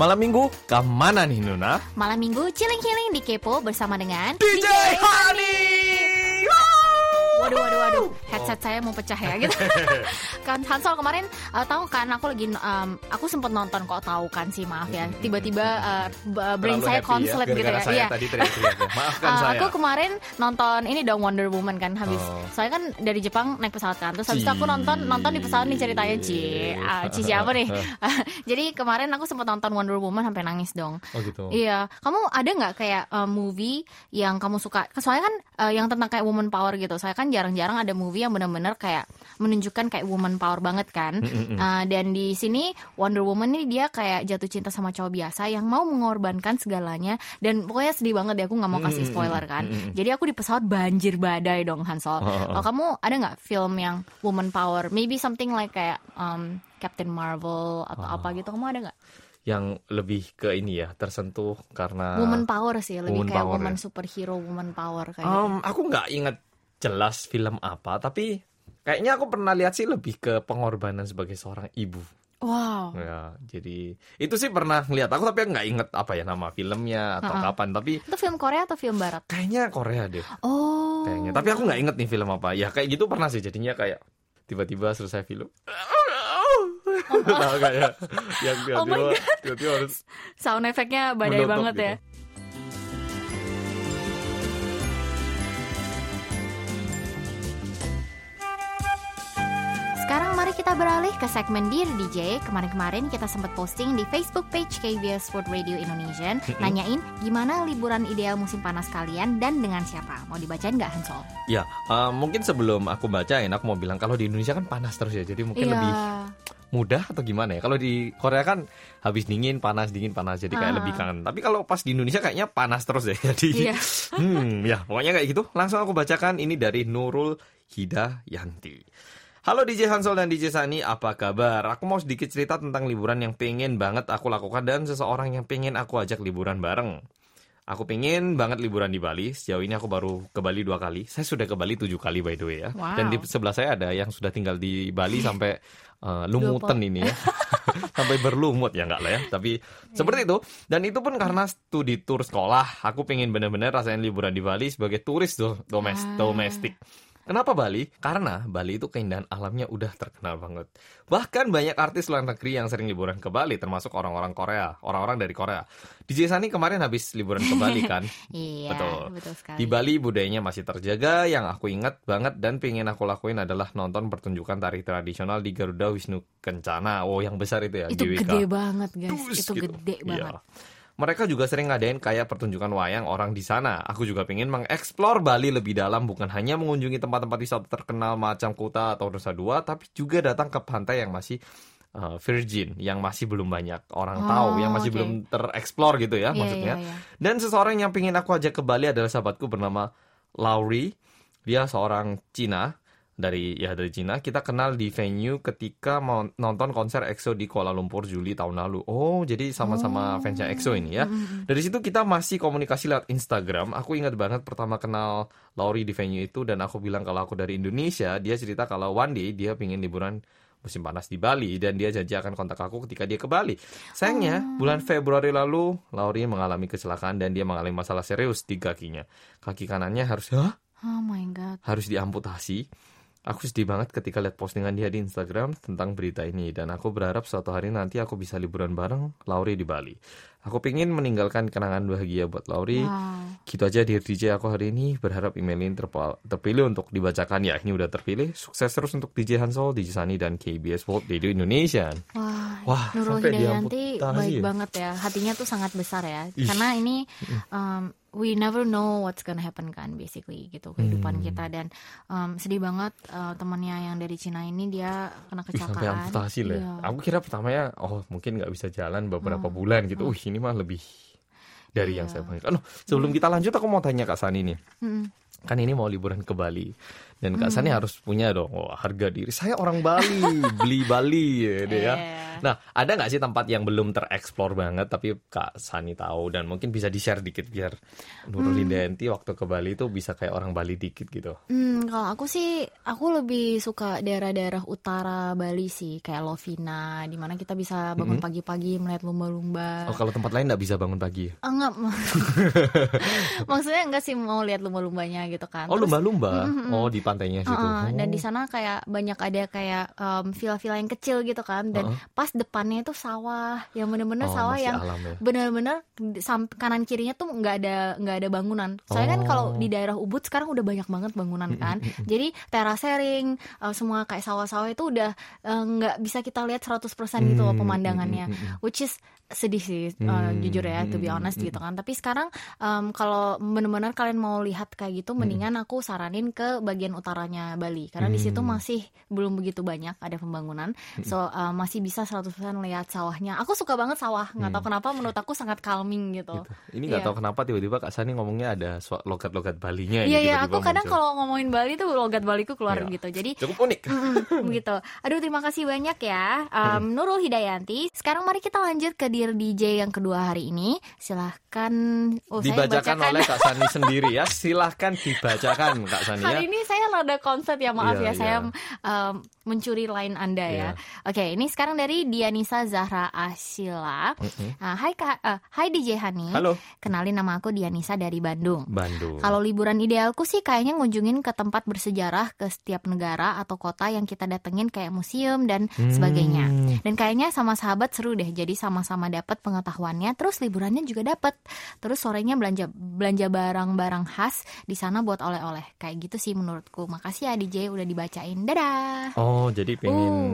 Malam minggu ke mana nih Nuna? Malam minggu chilling-chilling di Kepo bersama dengan DJ waduh, waduh, headset saya mau pecah ya gitu. kan Hansol kemarin uh, tahu kan aku lagi um, aku sempat nonton kok tahu kan sih maaf ya. Tiba-tiba uh, brain Terlalu saya konslet ya, gitu ya. saya Iya. tadi teriak-teriak ya. Maafkan Uh, saya. Aku kemarin nonton ini dong Wonder Woman kan habis. Oh. Soalnya kan dari Jepang naik pesawat kan. Terus habis itu aku nonton nonton di pesawat nih ceritanya Ci. Ah, Ci siapa nih? Jadi kemarin aku sempat nonton Wonder Woman sampai nangis dong. Oh gitu. Iya, kamu ada nggak kayak uh, movie yang kamu suka? Soalnya kan uh, yang tentang kayak woman power gitu. Saya kan jarang-jarang ada movie yang benar-benar kayak menunjukkan kayak woman power banget kan. Uh, dan di sini Wonder Woman ini dia kayak jatuh cinta sama cowok biasa yang mau mengorbankan segalanya. Dan pokoknya sedih banget deh. Aku nggak mau kasih spoiler kan. Jadi aku di pesawat banjir badai dong Hansol. Kalau kamu ada nggak film yang woman power? Maybe something like kayak um, Captain Marvel atau apa gitu. Kamu ada nggak? Yang lebih ke ini ya, tersentuh karena Woman power sih, lebih woman kayak power woman ya. superhero, woman power kayak gitu. Um, aku nggak inget jelas film apa, tapi kayaknya aku pernah lihat sih lebih ke pengorbanan sebagai seorang ibu. Wow. Ya, jadi itu sih pernah lihat aku tapi nggak inget apa ya nama filmnya atau Ha-ha. kapan. Tapi Itu film Korea atau film Barat? kayaknya Korea deh, Oh. kayaknya. Tapi aku nggak inget nih film apa. Ya kayak gitu pernah sih. Jadinya kayak tiba-tiba selesai film. Tahu nggak ya? Yang Oh tiba-tiba, tiba-tiba harus Sound efeknya badai banget gitu. ya. Mari kita beralih ke segmen Dear DJ. Kemarin-kemarin kita sempat posting di Facebook page KBS World Radio Indonesia nanyain gimana liburan ideal musim panas kalian dan dengan siapa. Mau dibacain nggak Hansol? Ya, eh, mungkin sebelum aku bacain, aku mau bilang kalau di Indonesia kan panas terus ya, jadi mungkin Iya. lebih mudah atau gimana ya? Kalau di Korea kan habis dingin, panas, dingin, panas, jadi kayak Ah. lebih kangen. Tapi kalau pas di Indonesia kayaknya panas terus ya, jadi Iya. hmm, ya pokoknya kayak gitu. Langsung aku bacakan ini dari Nurul Hidayanti. Halo DJ Hansol dan DJ Sani, apa kabar? Aku mau sedikit cerita tentang liburan yang pengen banget aku lakukan dan seseorang yang pengen aku ajak liburan bareng. Aku pengen banget liburan di Bali. Sejauh ini aku baru ke Bali dua kali. Saya sudah ke Bali tujuh kali by the way ya. Wow. Dan di sebelah saya ada yang sudah tinggal di Bali sampai eh, lumutan ini ya. sampai berlumut ya enggak lah ya. Tapi seperti itu. Dan itu pun karena studi tour sekolah. Aku pengen bener-bener rasain liburan di Bali sebagai turis do- domes- Ah. domestik. Kenapa Bali? Karena Bali itu keindahan alamnya udah terkenal banget. Bahkan banyak artis luar negeri yang sering liburan ke Bali, termasuk orang-orang Korea, orang-orang dari Korea. DJ Sani kemarin habis liburan ke Bali kan? Iya, Betul. betul sekali. Di Bali budayanya masih terjaga, yang aku ingat banget dan pengen aku lakuin adalah nonton pertunjukan tari tradisional di Garuda Wisnu Kencana. Oh, yang besar itu ya, itu GWK. gede banget guys, itu gitu. gede banget. Iya. Mereka juga sering ngadain kayak pertunjukan wayang orang di sana. Aku juga pengen mengeksplor Bali lebih dalam, bukan hanya mengunjungi tempat-tempat wisata terkenal macam Kuta atau Nusa Dua, tapi juga datang ke pantai yang masih uh, virgin, yang masih belum banyak orang Oh, tahu, yang masih oke. belum tereksplor gitu ya Iya, maksudnya. iya, iya. Dan seseorang yang pengen aku ajak ke Bali adalah sahabatku bernama Laurie. Dia seorang Cina dari ya dari Cina. Kita kenal di venue ketika mau nonton konser EXO di Kuala Lumpur Juli tahun lalu. Oh, jadi sama-sama Oh. fansnya EXO ini ya. Dari situ kita masih komunikasi lewat Instagram. Aku ingat banget pertama kenal Laurie di venue itu dan aku bilang kalau aku dari Indonesia. Dia cerita kalau one day dia pingin liburan musim panas di Bali dan dia janji akan kontak aku ketika dia ke Bali. Sayangnya bulan Februari lalu Laurie mengalami kecelakaan dan dia mengalami masalah serius di kakinya. Kaki kanannya harus Hah? Oh my god. harus diamputasi. Aku sedih banget ketika lihat postingan dia di Instagram tentang berita ini dan aku berharap suatu hari nanti aku bisa liburan bareng Laurie di Bali. Aku pengen meninggalkan kenangan bahagia buat Laurie. Wow. Gitu aja di DJ aku hari ini berharap email ini terpilih untuk dibacakan ya. Ini udah terpilih. Sukses terus untuk DJ Hansol, DJ Sani dan KBS World Radio Indonesia. Wah, Wah, Nurul Hidayanti baik ya? banget ya. Hatinya tuh sangat besar ya. Ih. Karena ini um, we never know what's gonna happen kan basically gitu kehidupan Hmm. kita dan um, sedih banget uh, temannya yang dari Cina ini dia kena Ih, sampai kecelakaan. amputasi lah. ya. Iya. Aku kira pertamanya oh mungkin nggak bisa jalan beberapa bulan gitu. Uh ini mah lebih dari yang Iya. saya bayangkan. Oh, sebelum kita lanjut aku mau tanya Kak Sani nih. Mm-mm. Kan ini mau liburan ke Bali. Dan Kak Sani harus punya dong oh, harga diri. Saya orang Bali, beli Bali ya, deh ya. Iya. Nah, ada nggak sih tempat yang belum tereksplor banget tapi Kak Sani tahu dan mungkin bisa di-share dikit biar Nurul Hindayanti waktu ke Bali itu bisa kayak orang Bali dikit gitu. Hmm, kalau aku sih, aku lebih suka daerah-daerah utara Bali sih, kayak Lovina, di mana kita bisa bangun pagi-pagi melihat lumba-lumba. Oh, kalau tempat lain nggak bisa bangun pagi. ya? Ah, enggak, maksudnya enggak sih mau lihat lumba-lumbanya gitu kan. Oh, Terus, lumba-lumba. Oh, di pantainya situ. dan Oh. di sana kayak banyak ada kayak em, villa-villa yang kecil gitu kan, dan pas depannya itu sawah, yang bener-bener Oh, sawah yang ya. bener-bener kanan kirinya tuh nggak ada nggak ada bangunan. Soalnya kan Oh. kalau di daerah Ubud sekarang udah banyak banget bangunan kan. Jadi terasering uh, semua kayak sawah-sawah itu udah uh, nggak bisa kita lihat 100% gitu loh Hmm, pemandangannya. hmm, hmm, Which is sedih sih uh, Hmm, jujur ya to be honest hmm, gitu kan. Tapi sekarang um, kalau bener-bener kalian mau lihat kayak gitu mendingan aku saranin ke bagian utaranya Bali karena di situ Hmm. masih belum begitu banyak ada pembangunan. So uh, masih bisa 100% lihat sawahnya. Aku suka banget sawah, nggak tahu kenapa menurut aku sangat calming gitu. Gitu. Ini nggak Iya. tahu kenapa tiba-tiba Kak Sani ngomongnya ada logat-logat Balinya Iya iya, tiba-tiba aku kadang muncul. kalau ngomongin Bali tuh logat Baliku keluar Iya. gitu. Jadi cukup unik. Mm-mm, gitu. Aduh terima kasih banyak ya um, Nurul Hidayanti. Sekarang mari kita lanjut ke Dear DJ yang kedua hari ini. Silahkan oh, Dibacakan bacakan. oleh Kak Sani sendiri ya. Silahkan dibacakan Kak Sani ya. Hari ini saya rada konsep ya maaf Iya, ya saya iya. um, mencuri line Anda ya. Iya. Oke, ini sekarang dari Dianisa Zahra Asila. Ah, hai Kak, eh, hai DJ Hani. Halo. Kenalin nama aku Dianisa dari Bandung. Bandung. Kalau liburan idealku sih kayaknya ngunjungin ke tempat bersejarah ke setiap negara atau kota yang kita datengin kayak museum dan sebagainya. Hmm. Dan kayaknya sama sahabat seru deh. Jadi sama-sama dapat pengetahuannya, terus liburannya juga dapat. Terus sorenya belanja belanja barang-barang khas di sana buat oleh-oleh. Kayak gitu sih menurutku. Makasih ya DJ udah dibacain. Dadah. Oh, jadi pengen Uh.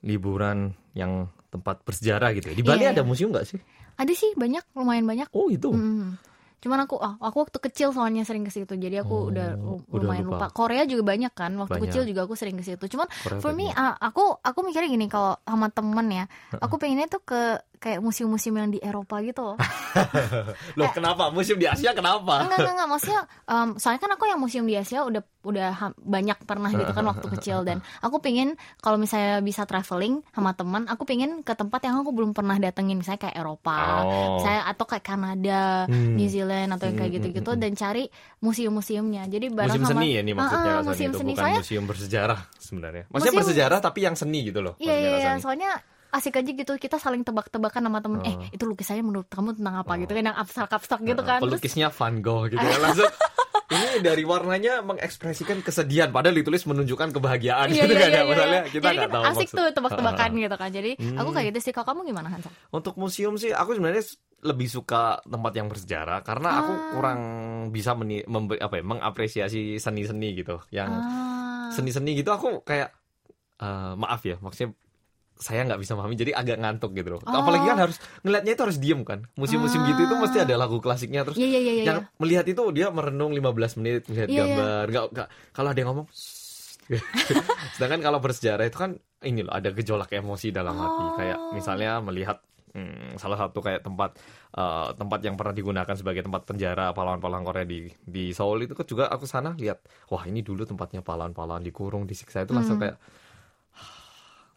liburan yang tempat bersejarah gitu ya. Di Bali Iya, ada museum nggak sih? Ada sih banyak, lumayan banyak. Oh, itu. Mm. Cuman aku ah, aku waktu kecil soalnya sering ke situ. Jadi aku Oh, udah udah lumayan lupa. lupa. Korea juga banyak kan. Waktu Banyak. kecil juga aku sering ke situ. Cuman Korea for me ah, aku aku mikirnya gini kalau sama temen ya, aku pengennya tuh ke kayak museum-museum yang di Eropa gitu loh. Loh, kenapa? Museum di Asia kenapa? enggak enggak enggak maksudnya em, soalnya kan aku yang museum di Asia udah udah banyak pernah gitu kan waktu kecil dan aku pengen kalau misalnya bisa traveling sama teman aku pengen ke tempat yang aku belum pernah datengin misalnya kayak Eropa Oh. saya atau kayak Kanada Hmm. New Zealand atau yang kayak Hmm, gitu-gitu hmm, dan cari museum-museumnya jadi bareng Museum sama seni ya ini maksudnya Ah, ah, Kak Sani museum itu seni bukan soalnya museum bersejarah sebenarnya. Maksudnya Museum- bersejarah tapi yang seni gitu loh. Iya iya iya soalnya asik aja gitu kita saling tebak-tebakan sama temen eh Oh. itu lukisannya menurut kamu tentang apa Oh. gitu kan yang abstrak-abstrak gitu kan Terus- Pelukisnya Van Gogh gitu ya. Langsung ini dari warnanya mengekspresikan kesedihan padahal ditulis menunjukkan kebahagiaan Iya, gitu iya, kan iya, ya. iya, Masalahnya iya. kita nggak kan tahu asik maksud. tuh tebak-tebakan gitu kan. Jadi aku Hmm. kayak gitu sih. Kalau kamu gimana Hansel? Untuk museum sih aku sebenarnya lebih suka tempat yang bersejarah karena aku Ah. kurang bisa meni, apa ya, mengapresiasi seni-seni gitu. Yang Ah. seni-seni gitu aku kayak eh, maaf ya, maksudnya saya nggak bisa memahami jadi agak ngantuk gitu loh. Oh. Apalagi kan harus ngelihatnya itu harus diem kan. Museum-museum gitu itu mesti ada lagu klasiknya terus Iya iya iya iya. yang melihat itu dia merenung 15 menit melihat Iya, iya. gambar nggak nggak kalau ada yang ngomong sedangkan kalau bersejarah itu kan ini loh ada gejolak emosi dalam hati Oh. kayak misalnya melihat hmm, salah satu kayak tempat eh, tempat yang pernah digunakan sebagai tempat penjara pahlawan-pahlawan Korea di di Seoul itu kan juga aku sana lihat wah ini dulu tempatnya pahlawan-pahlawan dikurung disiksa itu langsung Hmm. kayak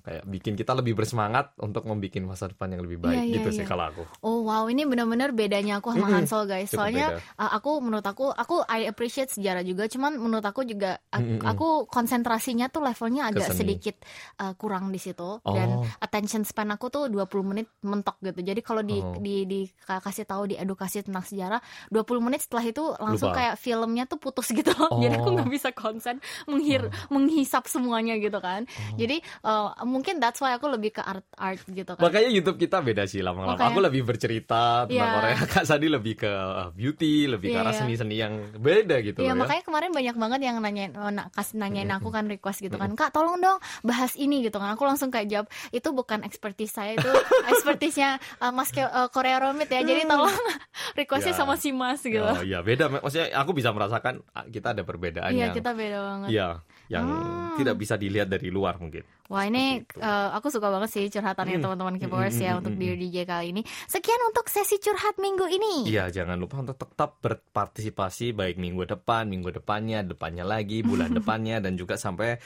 kayak bikin kita lebih bersemangat untuk membuat masa depan yang lebih baik Iya, iya, gitu sih iya. kalau aku Oh wow, ini benar-benar bedanya aku sama Mm-mm. Hansel guys. Cukup Soalnya beda. uh, aku menurut aku aku I appreciate sejarah juga, cuman menurut aku juga a- Mm-mm. aku konsentrasinya tuh levelnya agak seni. sedikit uh, kurang di situ dan Oh. attention span aku tuh 20 menit mentok gitu. Jadi kalau di Oh. di di kasih tahu di edukasi tentang sejarah 20 menit setelah itu langsung Lupa. kayak filmnya tuh putus gitu. Jadi aku Oh. nggak bisa konsen menghir menghisap semuanya gitu kan. Oh. Jadi uh, mungkin that's why aku lebih ke art art gitu kan. Makanya YouTube kita beda sih lama-lama. Makanya- Aku lebih bercerita tentang Iya. Korea. Kak Sadi lebih ke uh, beauty, lebih ke Iya, arah iya. seni-seni yang beda gitu Iya loh ya. makanya kemarin banyak banget yang nanyain oh, na- kas nanyain aku kan request gitu kan kak tolong dong bahas ini gitu kan aku langsung kayak jawab itu bukan expertise saya itu expertise-nya uh, Mas Ke- uh, Korea Romit ya jadi tolong requestnya Ya. sama si Mas gitu. Ya, ya, beda. Maksudnya aku bisa merasakan ah, kita ada perbedaan Iya yang kita beda banget. Iya, yang Hmm. tidak bisa dilihat dari luar mungkin. Wah ini eh, aku suka banget sih curhatannya Hmm. teman-teman Hmm, Keyboarders hmm, ya hmm, untuk hmm, di DJ kali ini. Sekian untuk sesi curhat minggu ini. Iya, jangan lupa untuk tetap berpartisipasi baik minggu depan, minggu depannya, depannya lagi, bulan depannya, dan juga sampai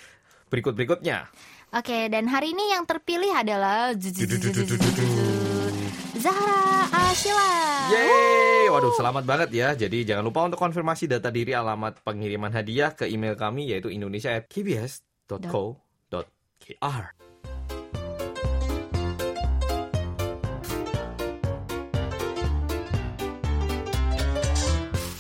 berikut-berikutnya. Oke, dan hari ini yang terpilih adalah Zahra Ashila. Yeay, waduh selamat banget ya. Jadi jangan lupa untuk konfirmasi data diri alamat pengiriman hadiah ke email kami yaitu indonesia@kbs.co.kr.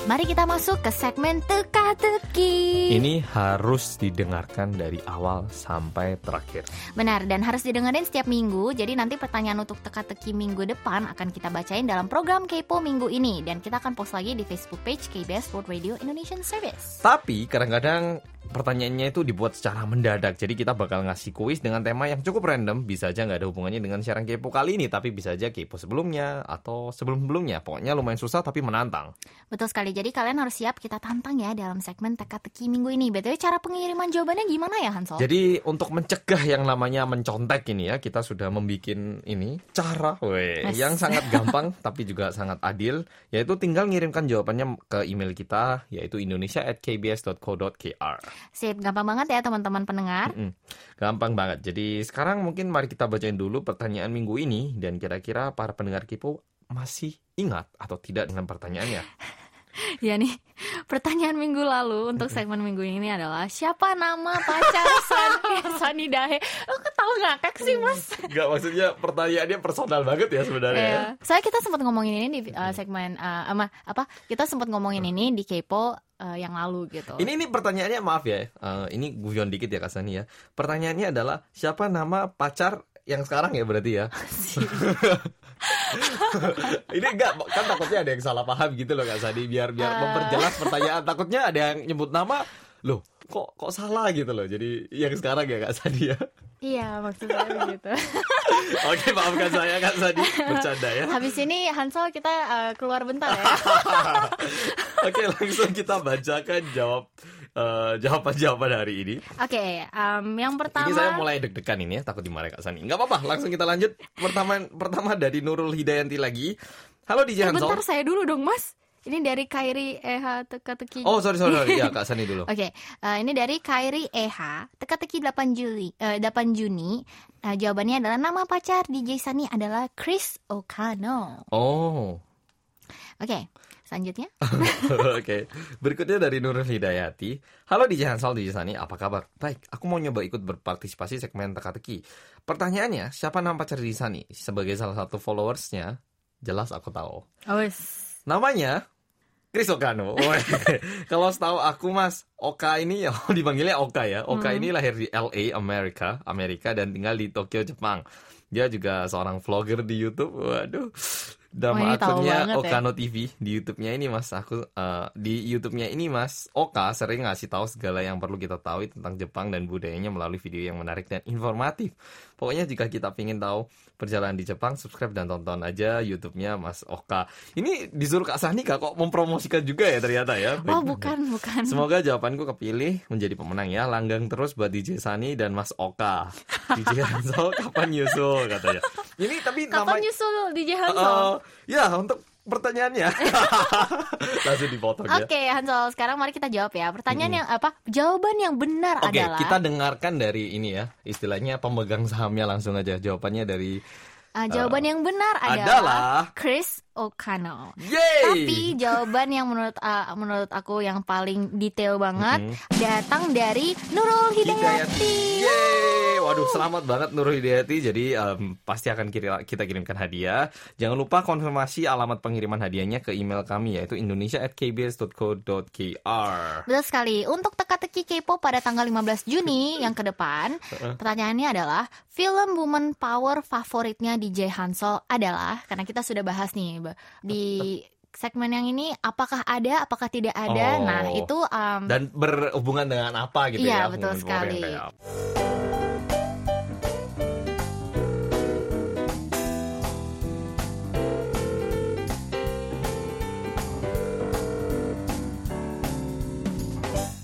Mari kita masuk ke segmen teka-teki. Ini harus didengarkan dari awal sampai terakhir. Benar, dan harus didengerin setiap minggu. Jadi nanti pertanyaan untuk teka-teki minggu depan akan kita bacain dalam program Kepo minggu ini. Dan kita akan post lagi di Facebook page KBS World Radio Indonesian Service. Tapi kadang-kadang pertanyaannya itu dibuat secara mendadak. Jadi kita bakal ngasih kuis dengan tema yang cukup random. Bisa aja nggak ada hubungannya dengan siaran kepo kali ini, tapi bisa aja kepo sebelumnya atau sebelum-sebelumnya. Pokoknya lumayan susah tapi menantang. Betul sekali, jadi kalian harus siap kita tantang ya dalam segmen teka-teki minggu ini. BTW cara pengiriman jawabannya gimana ya Hansol? Jadi untuk mencegah yang namanya mencontek ini ya, kita sudah membuat ini cara weh, Yes. yang sangat gampang tapi juga sangat adil, yaitu tinggal ngirimkan jawabannya ke email kita yaitu indonesia@kbs.co.kr. Sip, gampang banget ya teman-teman pendengar. Mm-mm. Gampang banget. Jadi sekarang mungkin mari kita bacain dulu pertanyaan minggu ini dan kira-kira para pendengar Kipo masih ingat atau tidak dengan pertanyaannya. Ya nih, pertanyaan minggu lalu untuk segmen minggu ini adalah siapa nama pacar Sani, Sani Dahe? Lo ketawa ngakak sih mas? Enggak maksudnya pertanyaannya personal banget ya sebenarnya. ya. Iya. Saya kita sempat ngomongin ini di uh, segmen uh, ama- apa? Kita sempat ngomongin ini di Kepo uh, yang lalu gitu. Ini ini pertanyaannya maaf ya, eh, ini guyon dikit ya Kak Sani ya. Pertanyaannya adalah siapa nama pacar yang sekarang ya berarti ya? ini enggak kan takutnya ada yang salah paham gitu loh Kak Sani biar biar Ah. memperjelas pertanyaan. Takutnya ada yang nyebut nama loh kok kok salah gitu loh. Jadi yang sekarang ya Kak Sani ya. Iya maksud saya begitu. Oke maafkan saya Kak Sani bercanda ya. Habis ini Hansol kita uh, keluar bentar ya. Oke langsung kita bacakan jawab eh, jawaban-jawaban hari ini. Oke, um, yang pertama. Ini saya mulai deg-degan ini ya, takut dimarahi Kak Sani. Nggak apa-apa, langsung kita lanjut. Pertama pertama dari Nurul Hidayanti lagi. Halo DJ Eh, bentar Hansol. saya dulu dong Mas. Ini dari Kairi EH teka-teki. Oh, sorry sorry, sorry. ya Kak Sani dulu. Oke, eh, ini dari Kairi EH, teka-teki 8 Juli, eh, 8 Juni. Nah, jawabannya adalah nama pacar DJ Sunny adalah Chris Okano. Oh. Oke, selanjutnya. Oke. Berikutnya dari Nurul Hidayati. Halo DJ Hansol, DJ Sani, apa kabar? Baik, aku mau nyoba ikut berpartisipasi segmen teka-teki. Pertanyaannya, siapa nama pacar DJ Sani? Sebagai salah satu followersnya, jelas aku tahu. Oh, Namanya Chris Okano. Kalau setahu aku Mas, Oka ini ya dipanggilnya Oka ya. Oka Hmm. ini lahir di LA, Amerika, Amerika dan tinggal di Tokyo, Jepang. Dia juga seorang vlogger di YouTube. Waduh. Nama ini tahu akunnya ya. Okano TV di YouTube-nya ini Mas. Aku eh, di YouTube-nya ini Mas, Oka sering ngasih tahu segala yang perlu kita tahu tentang Jepang dan budayanya melalui video yang menarik dan informatif. Pokoknya jika kita ingin tahu perjalanan di Jepang, subscribe dan tonton aja YouTube-nya Mas Oka. Ini disuruh Kak Sani Kak kok mempromosikan juga ya ternyata ya. Oh, bukan, bukan. Semoga jawabanku kepilih menjadi pemenang ya. Langgang terus buat DJ Sani dan Mas Oka. DJ Hansol kapan nyusul katanya. Ini tapi Kapan namanya nyusul DJ Hansol? Eh, ya untuk pertanyaannya langsung dipotong ya. Oke, Hansol, sekarang mari kita jawab ya. Pertanyaan yang apa? Jawaban yang benar Oke, adalah kita dengarkan dari ini ya, istilahnya pemegang sahamnya langsung aja. Jawabannya dari Ah, jawaban yang benar adalah, adalah Chris. Yeay! Tapi jawaban yang menurut ah, menurut aku yang paling detail banget datang dari Nurul Hidayati. Yeay! Waduh, selamat banget Nurul Hidayati. Jadi em, pasti akan kita kirimkan hadiah. Jangan lupa konfirmasi alamat pengiriman hadiahnya ke email kami yaitu indonesia@kbs.co.kr. Betul sekali. Untuk teka-teki K-pop pada tanggal 15 Juni yang ke depan, pertanyaannya adalah film woman power favoritnya DJ Hansol adalah karena kita sudah bahas nih Ba- di segmen yang ini apakah ada apakah tidak ada. Oh. Nah, itu um, Dan berhubungan dengan apa gitu Iya, ya? betul Woman power sekali. yang kayak apa.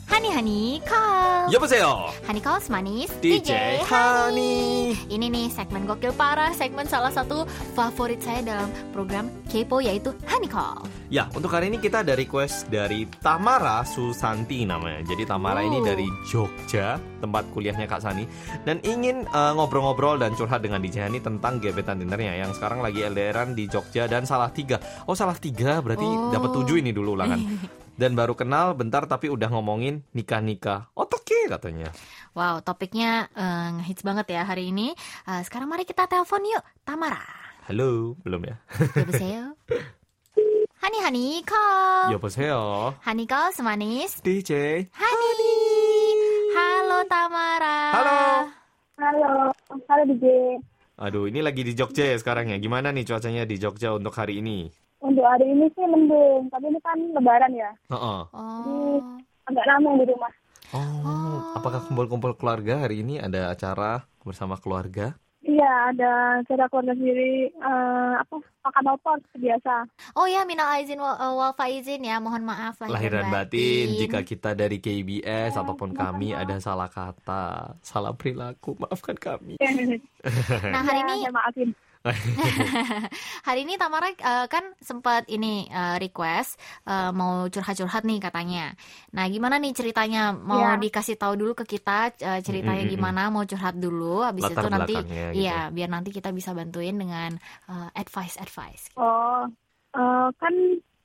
Hani Hani Call. 여보세요. Hani Calls manis. DJ Hani. Ini nih segmen gokil parah, segmen salah satu favorit saya dalam program Kepo yaitu Hani Call. Ya, untuk hari ini kita ada request dari Tamara Susanti namanya. Jadi Tamara ini Oh. dari Jogja, tempat kuliahnya Kak Sani, dan ingin eh, ngobrol-ngobrol dan curhat dengan DJ Hani tentang gebetan dinnernya yang sekarang lagi LDRan di Jogja dan salah tiga. Oh salah tiga berarti Oh. dapat tujuh ini dulu ulangan. Dan baru kenal bentar tapi udah ngomongin nikah-nikah. Otoke katanya. Wow, topiknya eh, ngehits banget ya hari ini. Eh, sekarang mari kita telepon yuk, Tamara. Halo, belum ya? 여보세요. Hani Hani Call. 여보세요. Hani Call semanis. DJ. Hani. Halo Tamara. Halo. Halo, halo DJ. Aduh, ini lagi di Jogja ya sekarang ya. Gimana nih cuacanya di Jogja untuk hari ini? Untuk hari ini sih mendung, tapi ini kan lebaran ya, Heeh. Oh. agak ramai di rumah. Oh, apakah kumpul-kumpul keluarga hari ini ada acara bersama keluarga? Iya, ada cara keluarga sendiri eh, apa makan opor seperti biasa. Oh ya, minal aizin wal, eh, wal faizin ya. Mohon maaf lahir Lahir dan batin. batin. Jika kita dari KBS ataupun kami ada salah kata, salah perilaku, maafkan kami. Nah, hari Ya, ini saya maafin. hari ini Tamara eh, kan sempat ini eh, request eh, mau curhat-curhat nih katanya. Nah, gimana nih ceritanya? Mau Ya. dikasih tahu dulu ke kita eh, ceritanya Mm-mm-mm. gimana? Mau curhat dulu habis Latar itu nanti gitu. iya, biar nanti kita bisa bantuin dengan eh, advice-advice. Oh, eh, kan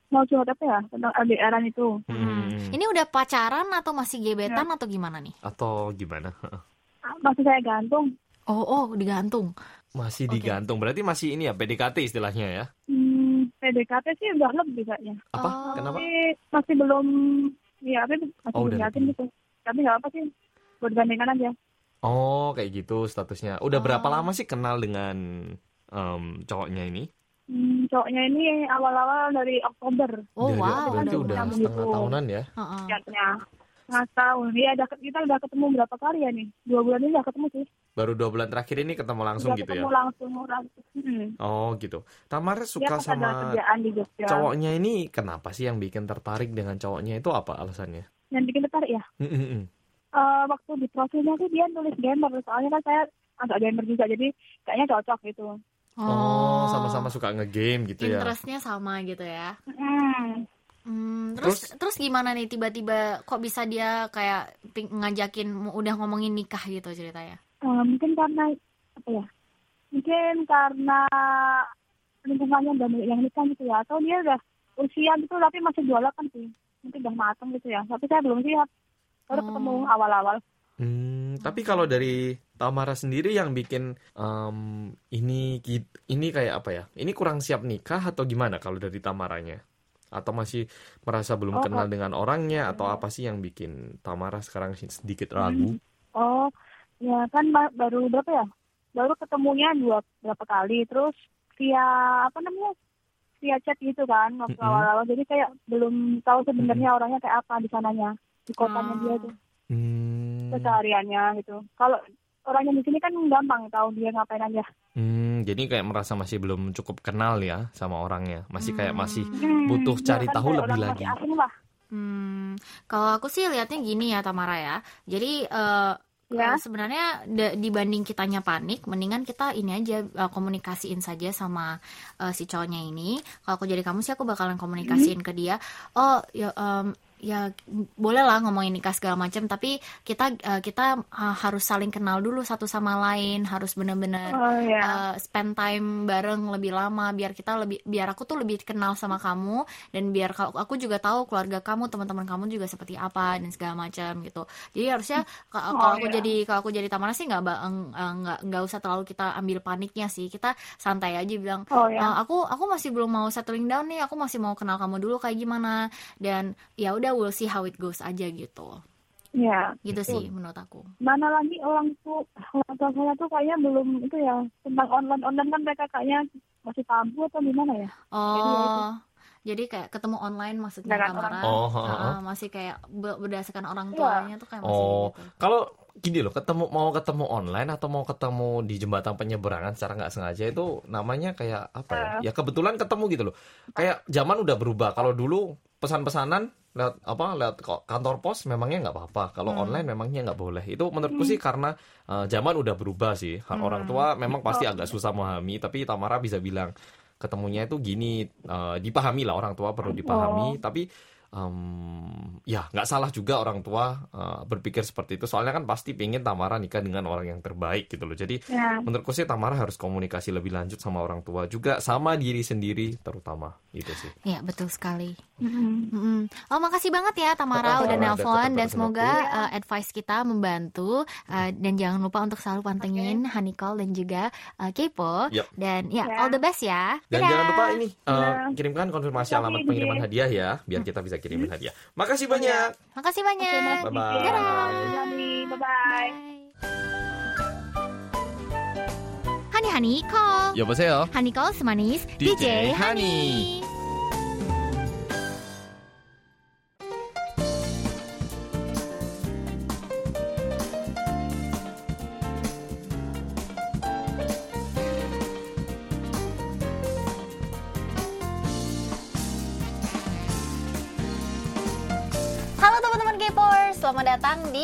mau curhat apa ya tentang LDRan itu? Hmm. Ini udah pacaran atau masih gebetan atau gimana nih? Atau gimana? Ah, Masih saya gantung. Oh, oh, digantung. Masih Oke. digantung. Berarti masih ini ya PDKT istilahnya ya? Hmm, PDKT sih udah lebih kayaknya. Apa? Oh. Kenapa? Tapi masih belum, ya tapi masih Oh, yakin gitu. Tapi nggak apa sih, buat gandengan aja. Oh, kayak gitu statusnya. Udah berapa Oh. lama sih kenal dengan em, cowoknya ini? Hmm, cowoknya ini awal-awal dari Oktober. Oh, Dari- wow. Berarti udah setengah gitu. tahunan ya? Heeh. Lihatnya. Nggak tahu. Dia ada, kita udah ketemu berapa kali ya nih? Dua bulan ini udah ketemu sih. Baru dua bulan terakhir ini ketemu langsung udah gitu ketemu ya? langsung langsung. Hmm. Oh gitu. Tamara suka ada sama kerjaan di Jogja. cowoknya ini kenapa sih yang bikin tertarik dengan cowoknya itu apa alasannya? Yang bikin tertarik ya. Hmm, hmm. Eh, waktu di profilnya sih dia nulis gamer. Soalnya kan saya agak gamer juga. Jadi kayaknya cocok gitu. Oh, sama-sama suka ngegame gitu ya? Interestnya sama gitu ya. Hmm. Hmm, terus, terus gimana nih tiba-tiba kok bisa dia kayak ping- ngajakin udah ngomongin nikah gitu ceritanya? Eh, mungkin karena apa ya? Mungkin karena lingkungannya udah banyak yang nikah gitu ya. Atau dia udah usia gitu tapi masih jualan kan sih. Mungkin udah matang gitu ya. Tapi saya belum siap. Baru Oh. ketemu awal-awal. Hmm, tapi kalau dari Tamara sendiri yang bikin em, ini ini kayak apa ya? Ini kurang siap nikah atau gimana kalau dari Tamaranya? Atau masih merasa belum Oh, kenal dengan orangnya atau apa sih yang bikin Tamara sekarang sedikit ragu? Oh, ya kan ba- baru berapa ya? Baru ketemunya dua berapa kali, terus via apa namanya? Via chat gitu kan waktu Mm-mm. awal-awal. Jadi kayak belum tahu sebenarnya orangnya kayak apa di sananya, di kotanya Ah. dia tuh, Hmm, kesehariannya gitu. Kalau orangnya di sini kan gampang tahu dia ngapain aja. hmm, jadi kayak merasa masih belum cukup kenal ya sama orangnya, masih kayak Hmm. masih Hmm, Butuh dia cari kan tahu lebih lagi. masih asing lah. Hmm, kalau aku sih lihatnya gini ya Tamara ya. Jadi eh, Ya. sebenarnya dibanding kitanya panik, mendingan kita ini aja eh, komunikasiin saja sama eh, si cowoknya ini. Kalau aku jadi kamu sih aku bakalan komunikasiin ke dia. Oh ya em, ya boleh lah ngomongin nikah segala macam, tapi kita eh, kita eh, harus saling kenal dulu satu sama lain, harus benar-benar Oh ya. uh, spend time bareng lebih lama biar kita lebih biar aku tuh lebih kenal sama kamu dan biar kalau aku juga tahu keluarga kamu teman-teman kamu juga seperti apa dan segala macam gitu jadi harusnya Oh, kalau aku iya. jadi kalau aku jadi Tamara sih nggak eh, nggak nggak usah terlalu kita ambil paniknya sih kita santai aja bilang Oh "Eh, ya. aku aku masih belum mau settling down nih aku masih mau kenal kamu dulu kayak gimana dan ya udah we'll see how it goes aja gitu Ya. gitu sih menurut aku Mana lagi orang tuh orang tua saya tuh kayaknya belum itu ya tentang online online kan mereka kayaknya masih tabu atau gimana ya? Oh, jadi kayak ketemu online maksudnya Dengan Tamara. orang Oh, Heeh, heeh. masih kayak be- berdasarkan orang Iya. tuanya tuh kayak masih Oh, gitu. kalau gini loh, ketemu mau ketemu online atau mau ketemu di jembatan penyeberangan secara nggak sengaja itu namanya kayak apa ya? Eh. Ya kebetulan ketemu gitu loh. Kayak zaman udah berubah. Kalau dulu pesan-pesanan lewat apa lewat kantor pos memangnya nggak apa-apa. Kalau online memangnya nggak boleh. Itu menurutku sih karena uh, zaman udah berubah sih. Ha- orang tua memang pasti agak susah memahami tapi Tamara bisa bilang ketemunya itu gini uh, dipahami lah orang tua perlu dipahami. Tapi em, ya nggak salah juga orang tua uh, berpikir seperti itu. Soalnya kan pasti pengen Tamara nikah dengan orang yang terbaik gitu loh. Jadi Ya. menurutku sih Tamara harus komunikasi lebih lanjut sama orang tua juga sama diri sendiri terutama. Itu sih. Iya betul sekali. Mm-mm. Mm-mm. Oh makasih banget ya Tamara Sama-sama, udah udah nelpon ketemu dan sama semoga aku. uh, advice kita membantu Uh, dan jangan lupa untuk selalu pantengin Honey Call dan juga uh, Kepo Yap. dan ya Ya. all the best ya. Dan Dadah. jangan lupa ini uh, Ya. kirimkan konfirmasi Oke, alamat Din. pengiriman hadiah ya, biar kita bisa kirimin hadiah. Makasih banyak. Makasih Oke, banyak. makasih. Bye-bye. Dadah. Bye-bye. Bye. Honey Honey Call. 여보세요. Honey Call semanis DJ DJ, Honey.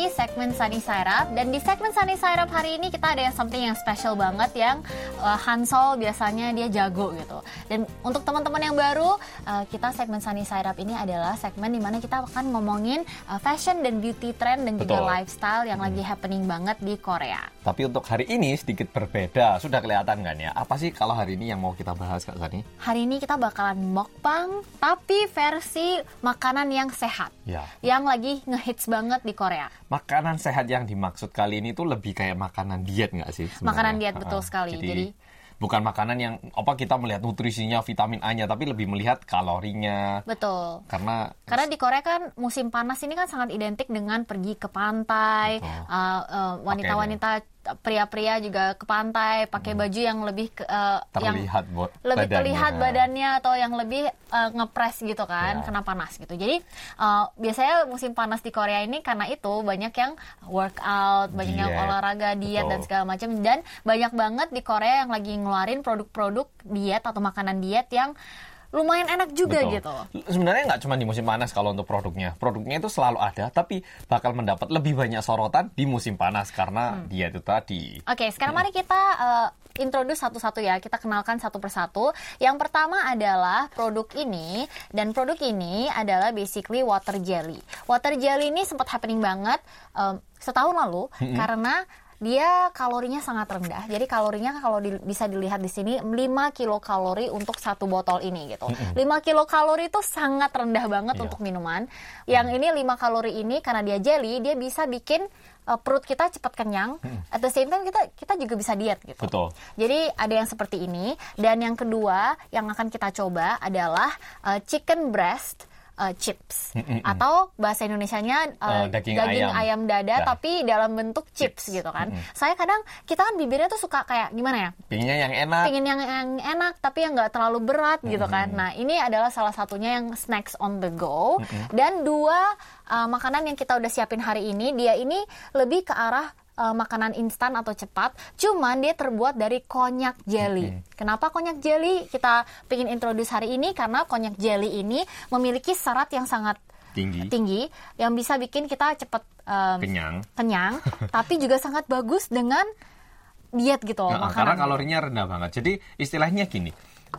Di segmen Sunny Side Up Dan di segmen Sunny Side Up hari ini kita ada yang something yang special banget Yang uh, Hansol biasanya dia jago gitu Dan untuk teman-teman yang baru, uh, kita segmen Sunny Side Up ini adalah segmen di mana kita akan ngomongin uh, fashion dan beauty trend Dan juga Betul. lifestyle yang lagi happening banget di Korea Tapi untuk hari ini sedikit berbeda. Sudah kelihatan kan ya? Apa sih kalau hari ini yang mau kita bahas Kak Sani? Hari ini kita bakalan mukbang tapi versi makanan yang sehat Ya. Yang lagi ngehits banget di Korea Makanan sehat yang dimaksud kali ini tuh lebih kayak makanan diet nggak sih? sebenarnya? Makanan diet, betul Ah, sekali. Jadi- bukan makanan yang apa kita melihat nutrisinya, vitamin A-nya, tapi lebih melihat kalorinya. Betul Karena Karena di Korea kan musim panas ini kan sangat identik dengan pergi ke pantai, Betul. uh, uh, wanita-wanita pria-pria juga ke pantai pakai baju yang lebih ke, uh, yang Hmm. terlihat bo- lebih badannya. terlihat badannya atau yang lebih uh, ngepres gitu kan Ya. kena panas gitu. Jadi uh, biasanya musim panas di Korea ini karena itu banyak yang workout, banyak yang olahraga, diet dan Betul. segala macam dan banyak banget di Korea yang lagi ngeluarin produk-produk diet atau makanan diet yang lumayan enak juga Betul. gitu. Sebenarnya nggak cuma di musim panas kalau untuk produknya. Produknya itu selalu ada, tapi bakal mendapat lebih banyak sorotan di musim panas karena Hmm. dia itu tadi. Oke, sekarang mari kita uh, introduce satu-satu ya. Kita kenalkan satu persatu. Yang pertama adalah produk ini dan produk ini adalah basically water jelly. Water jelly ini sempat happening banget um, setahun lalu karena dia kalorinya sangat rendah. Jadi kalorinya kalau di- bisa dilihat di sini 5 kilokalori untuk satu botol ini gitu. 5 kilokalori itu sangat rendah banget Iya. untuk minuman. Yang ini 5 kalori ini karena dia jelly, dia bisa bikin uh, perut kita cepat kenyang. At the same time kita kita juga bisa diet gitu. Betul. Jadi ada yang seperti ini dan yang kedua yang akan kita coba adalah uh, chicken breast uh, chips atau bahasa Indonesianya uh, Eh, daging ayam. dada Dah. tapi dalam bentuk chips, gitu kan. Saya kadang kita kan bibirnya tuh suka kayak gimana ya? Pinginnya yang enak. Pengen yang, yang enak tapi yang nggak terlalu berat gitu kan. Nah ini adalah salah satunya yang snacks on the go dan dua uh, makanan yang kita udah siapin hari ini dia ini lebih ke arah uh, makanan instan atau cepat, cuman dia terbuat dari konyak jelly. Kenapa konyak jelly? Kita pengen introduce hari ini karena konyak jelly ini memiliki serat yang sangat Tinggi. tinggi yang bisa bikin kita cepat um, Kenyang. kenyang, tapi juga sangat bagus dengan diet gitu Nah, makanan. karena kalorinya rendah banget. Jadi istilahnya gini.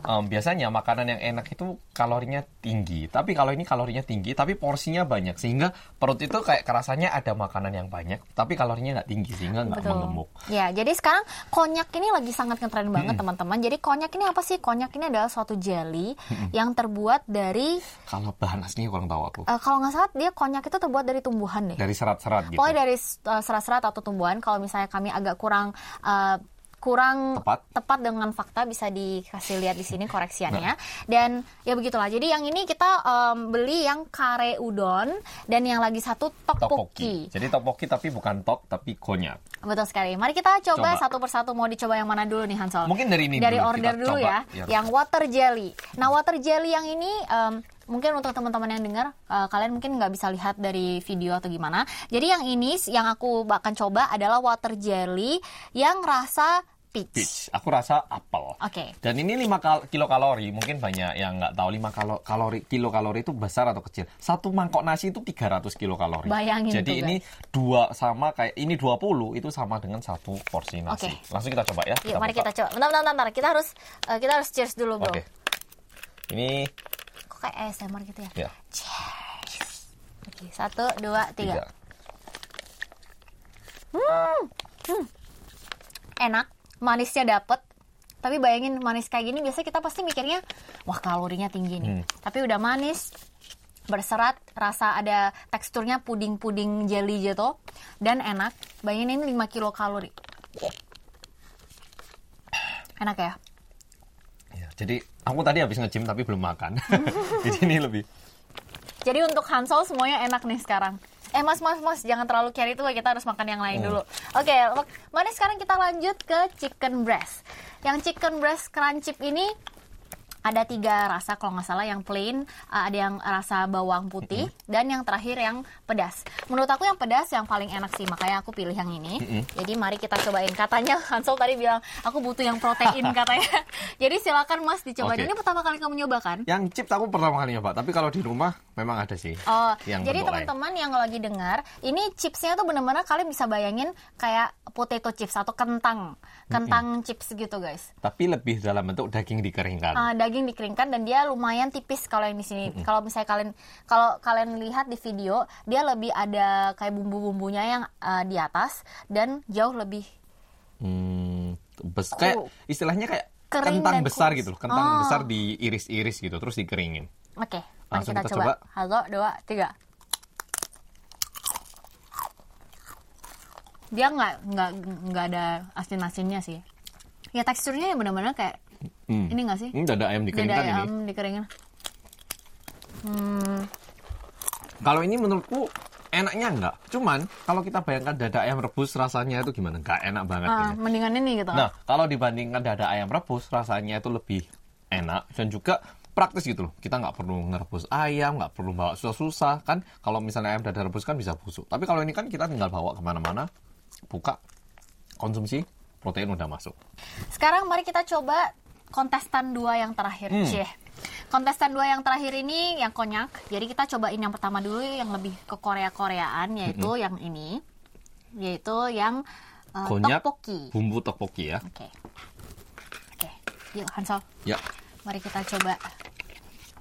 Em, biasanya makanan yang enak itu kalorinya tinggi, tapi kalau ini kalorinya tinggi, tapi porsinya banyak sehingga perut itu kayak kerasanya ada makanan yang banyak, tapi kalorinya nggak tinggi sehingga nggak Betul. menggemuk. Ya, jadi sekarang konyak ini lagi sangat ngetren banget teman-teman. Jadi konyak ini apa sih? Konyak ini adalah suatu jelly yang terbuat dari Kalau bahan aslinya kurang tahu aku. eh, kalau nggak salah dia konyak itu terbuat dari tumbuhan deh. Dari serat-serat gitu. Pokoknya dari uh, serat-serat atau tumbuhan. Kalau misalnya kami agak kurang uh, kurang Tepat. dengan fakta bisa dikasih lihat di sini koreksiannya. Nah. Dan ya begitulah. Jadi yang ini kita um, beli yang kare udon dan yang lagi satu Topoki. tteokbokki. Jadi topoki tapi bukan tok tapi konyak. Betul sekali. Mari kita coba, Coba. satu persatu mau dicoba yang mana dulu nih Hansol? Mungkin dari ini Dari dulu, order dulu coba. ya. Ya. Yang water jelly. Nah water jelly yang ini em, mungkin untuk teman-teman yang dengar eh, kalian mungkin nggak bisa lihat dari video atau gimana. Jadi yang ini yang aku akan coba adalah water jelly yang rasa peach. peach. Aku rasa apel. Oke. Dan ini 5 kal kilokalori, mungkin banyak yang nggak tahu 5 kalo kalori kilokalori itu besar atau kecil. Satu mangkok nasi itu 300 kilokalori. Bayangin Jadi ini dua sama kayak ini 20 itu sama dengan satu porsi nasi. Oke. Langsung kita coba ya. Yuk, mari buka. kita coba. Bentar, bentar, bentar. Kita harus eh, kita harus cheers dulu, bro. Oke. Ini Kok kayak ASMR gitu ya? ya. Oke, satu, dua, tiga. Tiga. Enak, manisnya dapet. Tapi bayangin manis kayak gini biasanya kita pasti mikirnya wah kalorinya tinggi nih. Hmm. Tapi udah manis, berserat, rasa ada teksturnya puding-puding jelly gitu dan enak. Bayangin ini 5 kilo kalori. Enak ya? Ya, jadi aku tadi habis nge-gym tapi belum makan. Jadi ini lebih Jadi untuk Hansol semuanya enak nih sekarang. Eh mas mas mas jangan terlalu carry itu kita harus makan yang lain Hmm. dulu. Oke, mari sekarang kita lanjut ke chicken breast. Yang chicken breast crunch chip ini ada tiga rasa kalau nggak salah yang plain uh, ada yang rasa bawang putih dan yang terakhir yang pedas. Menurut aku yang pedas yang paling enak sih makanya aku pilih yang ini. Jadi mari kita cobain. Katanya Hansel tadi bilang aku butuh yang protein katanya. Jadi silakan mas dicobain. Oke. ini pertama kali kamu nyoba kan? Yang chips aku pertama kali nyoba, tapi kalau di rumah memang ada sih. Oh, yang jadi teman-teman yang lagi dengar, ini chipsnya tuh bener-bener kalian bisa bayangin kayak potato chips atau kentang, kentang chips gitu guys. Tapi lebih dalam bentuk daging dikeringkan. Ah, daging dikeringkan dan dia lumayan tipis kalau yang di sini. Kalau misalnya kalian kalau kalian lihat di video, dia lebih ada kayak bumbu-bumbunya yang ah, di atas dan jauh lebih Hmm, bes kayak istilahnya kayak Kering kentang besar kukus. gitu loh. Kentang Oh. besar diiris-iris gitu terus dikeringin. Oke, mari Langsung kita, kita coba. coba. Satu, dua, tiga. Dia nggak nggak nggak ada asin-asinnya sih. Ya teksturnya ya benar-benar kayak Hmm. ini nggak sih? Ini dada ayam Dada dikeringkan ini. ayam dikeringin. Hmm, Kalau ini menurutku enaknya enggak. Cuman kalau kita bayangkan dada ayam rebus rasanya itu gimana? Enggak enak banget. ah, kayaknya. mendingan ini gitu. Nah, kalau dibandingkan dada ayam rebus, rasanya itu lebih enak dan juga praktis gitu loh. Kita nggak perlu ngerebus ayam, nggak perlu bawa susah-susah kan. Kalau misalnya ayam dada rebus kan bisa busuk. Tapi kalau ini kan kita tinggal bawa ke mana-mana, buka, konsumsi, protein udah masuk. Sekarang mari kita coba kontestan dua yang terakhir. Hmm. Cih. Kontestan dua yang terakhir ini yang konyak. Jadi kita cobain yang pertama dulu yang lebih ke Korea-Koreaan yaitu yang ini. Yaitu yang uh, Konyak, tteokbokki. bumbu tteokbokki ya. Oke. Oke. Yuk Hansol, Ya, mari kita coba.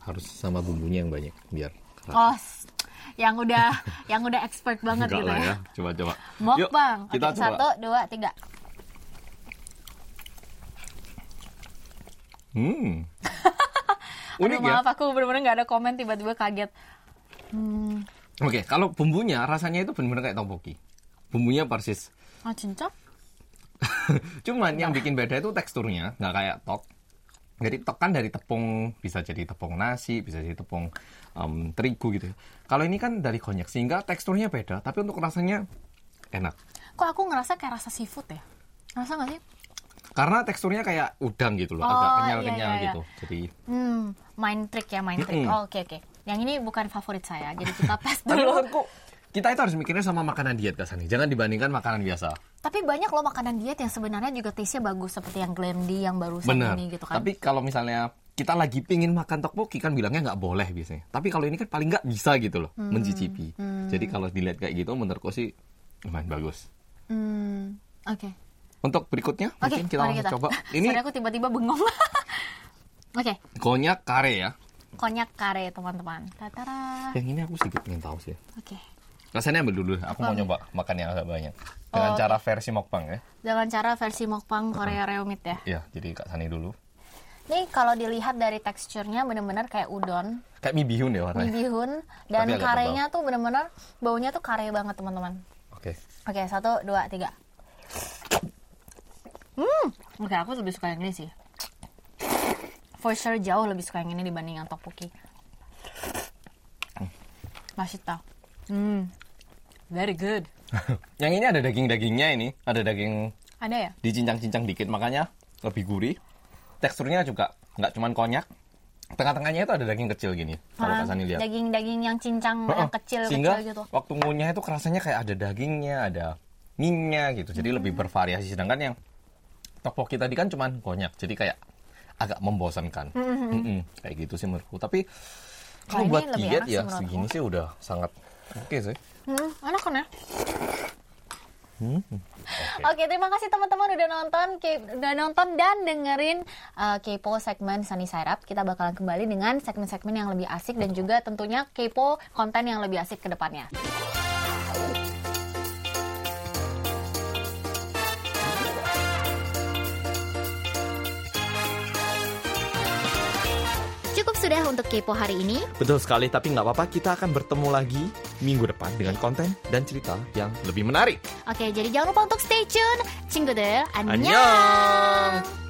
harus sama bumbunya yang banyak biar Oh, s- yang udah yang udah expert banget Enggak gitu lah ya. ya. Coba-coba. Mukbang. Yuk, kita coba. satu, dua, tiga. Hmm. Aduh, Unik ya. maaf aku bener-bener nggak ada komen tiba-tiba kaget. Hmm. Oke, kalau bumbunya rasanya itu benar-benar kayak tteokbokki. Bumbunya persis. Ah, cinca? Cuman yang bikin beda itu teksturnya, nggak kayak tok. Jadi tok kan dari tepung, bisa jadi tepung nasi, bisa jadi tepung em, terigu gitu. ya. Kalau ini kan dari konyak, sehingga teksturnya beda, tapi untuk rasanya enak. Kok aku ngerasa kayak rasa seafood ya? Rasa nggak sih? Karena teksturnya kayak udang gitu loh, Oh, agak iya, kenyal-kenyal iya, iya. gitu. Jadi Hmm, mind trick ya, mind trick. Mm-mm. Oh, Oke, oke. Yang ini bukan favorit saya, jadi kita tes Tapi dulu. menurutku kita itu harus mikirnya sama makanan diet Kasani. Jangan dibandingkan makanan biasa. Tapi banyak loh makanan diet yang sebenarnya juga taste-nya bagus seperti yang Glamdy yang Benar. ini gitu kan. Tapi kalau misalnya kita lagi pingin makan tteokbokki kan bilangnya nggak boleh biasanya. Tapi kalau ini kan paling nggak bisa gitu loh, Hmm. mencicipi. Jadi kalau dilihat kayak gitu menurutku sih lumayan bagus. Hmm, oke. Untuk berikutnya Oke, mungkin kita kita. coba. Ini Sorry aku tiba-tiba bengong. oke, konyak kare ya. konyak kare teman-teman. Tatara. Yang ini aku sedikit ingin tahu sih. Oke. Rasanya ambil dulu. Aku mau Oke. nyoba makan yang agak banyak. Dengan Oh, cara versi mukbang ya. Dengan cara versi mukbang Korea Reomit ya. Iya, jadi Kak Sani dulu. Ini kalau dilihat dari teksturnya bener-bener kayak udon, Kayak mie bihun ya mie warnanya. bihun, dan karenya tuh bener-bener baunya tuh kare banget teman-teman. Oke. Oke, satu, dua, tiga. Hmm, oke aku lebih suka yang ini sih. For sure jauh lebih suka yang ini dibanding yang tteokbokki. Masih tau. Hmm, very good. yang ini ada daging-dagingnya ini, ada daging Ada ya? dicincang-cincang dikit makanya lebih gurih. Teksturnya juga nggak cuman konyak. Tengah-tengahnya itu ada daging kecil gini. Kalau Ah, Kak Sani lihat. Daging-daging yang cincang, yang Heeh. kecil-kecil Sehingga gitu. waktu ngunyah itu rasanya kayak ada dagingnya, ada minyak gitu. Jadi lebih Hmm. bervariasi. Sedangkan yang Tteokbokki tadi kan cuman konyak, jadi kayak agak membosankan. Mm-mm, kayak gitu sih menurutku. Tapi kalau buat diet sih ya menurutku. segini sih udah sangat oke sih. Hmm, enak kan ya? Hmm, Oke, terima kasih teman-teman udah nonton, udah nonton dan dengerin uh, Kepo segmen Sunny Side Up. Kita bakalan kembali dengan segmen-segmen yang lebih asik dan juga tentunya Kepo konten yang lebih asik ke depannya. untuk Kepo hari ini. Betul sekali, tapi nggak apa-apa, kita akan bertemu lagi minggu depan dengan konten dan cerita yang lebih menarik. Oke, jadi jangan lupa untuk stay tune. Cinggu deh, annyeong! annyeong.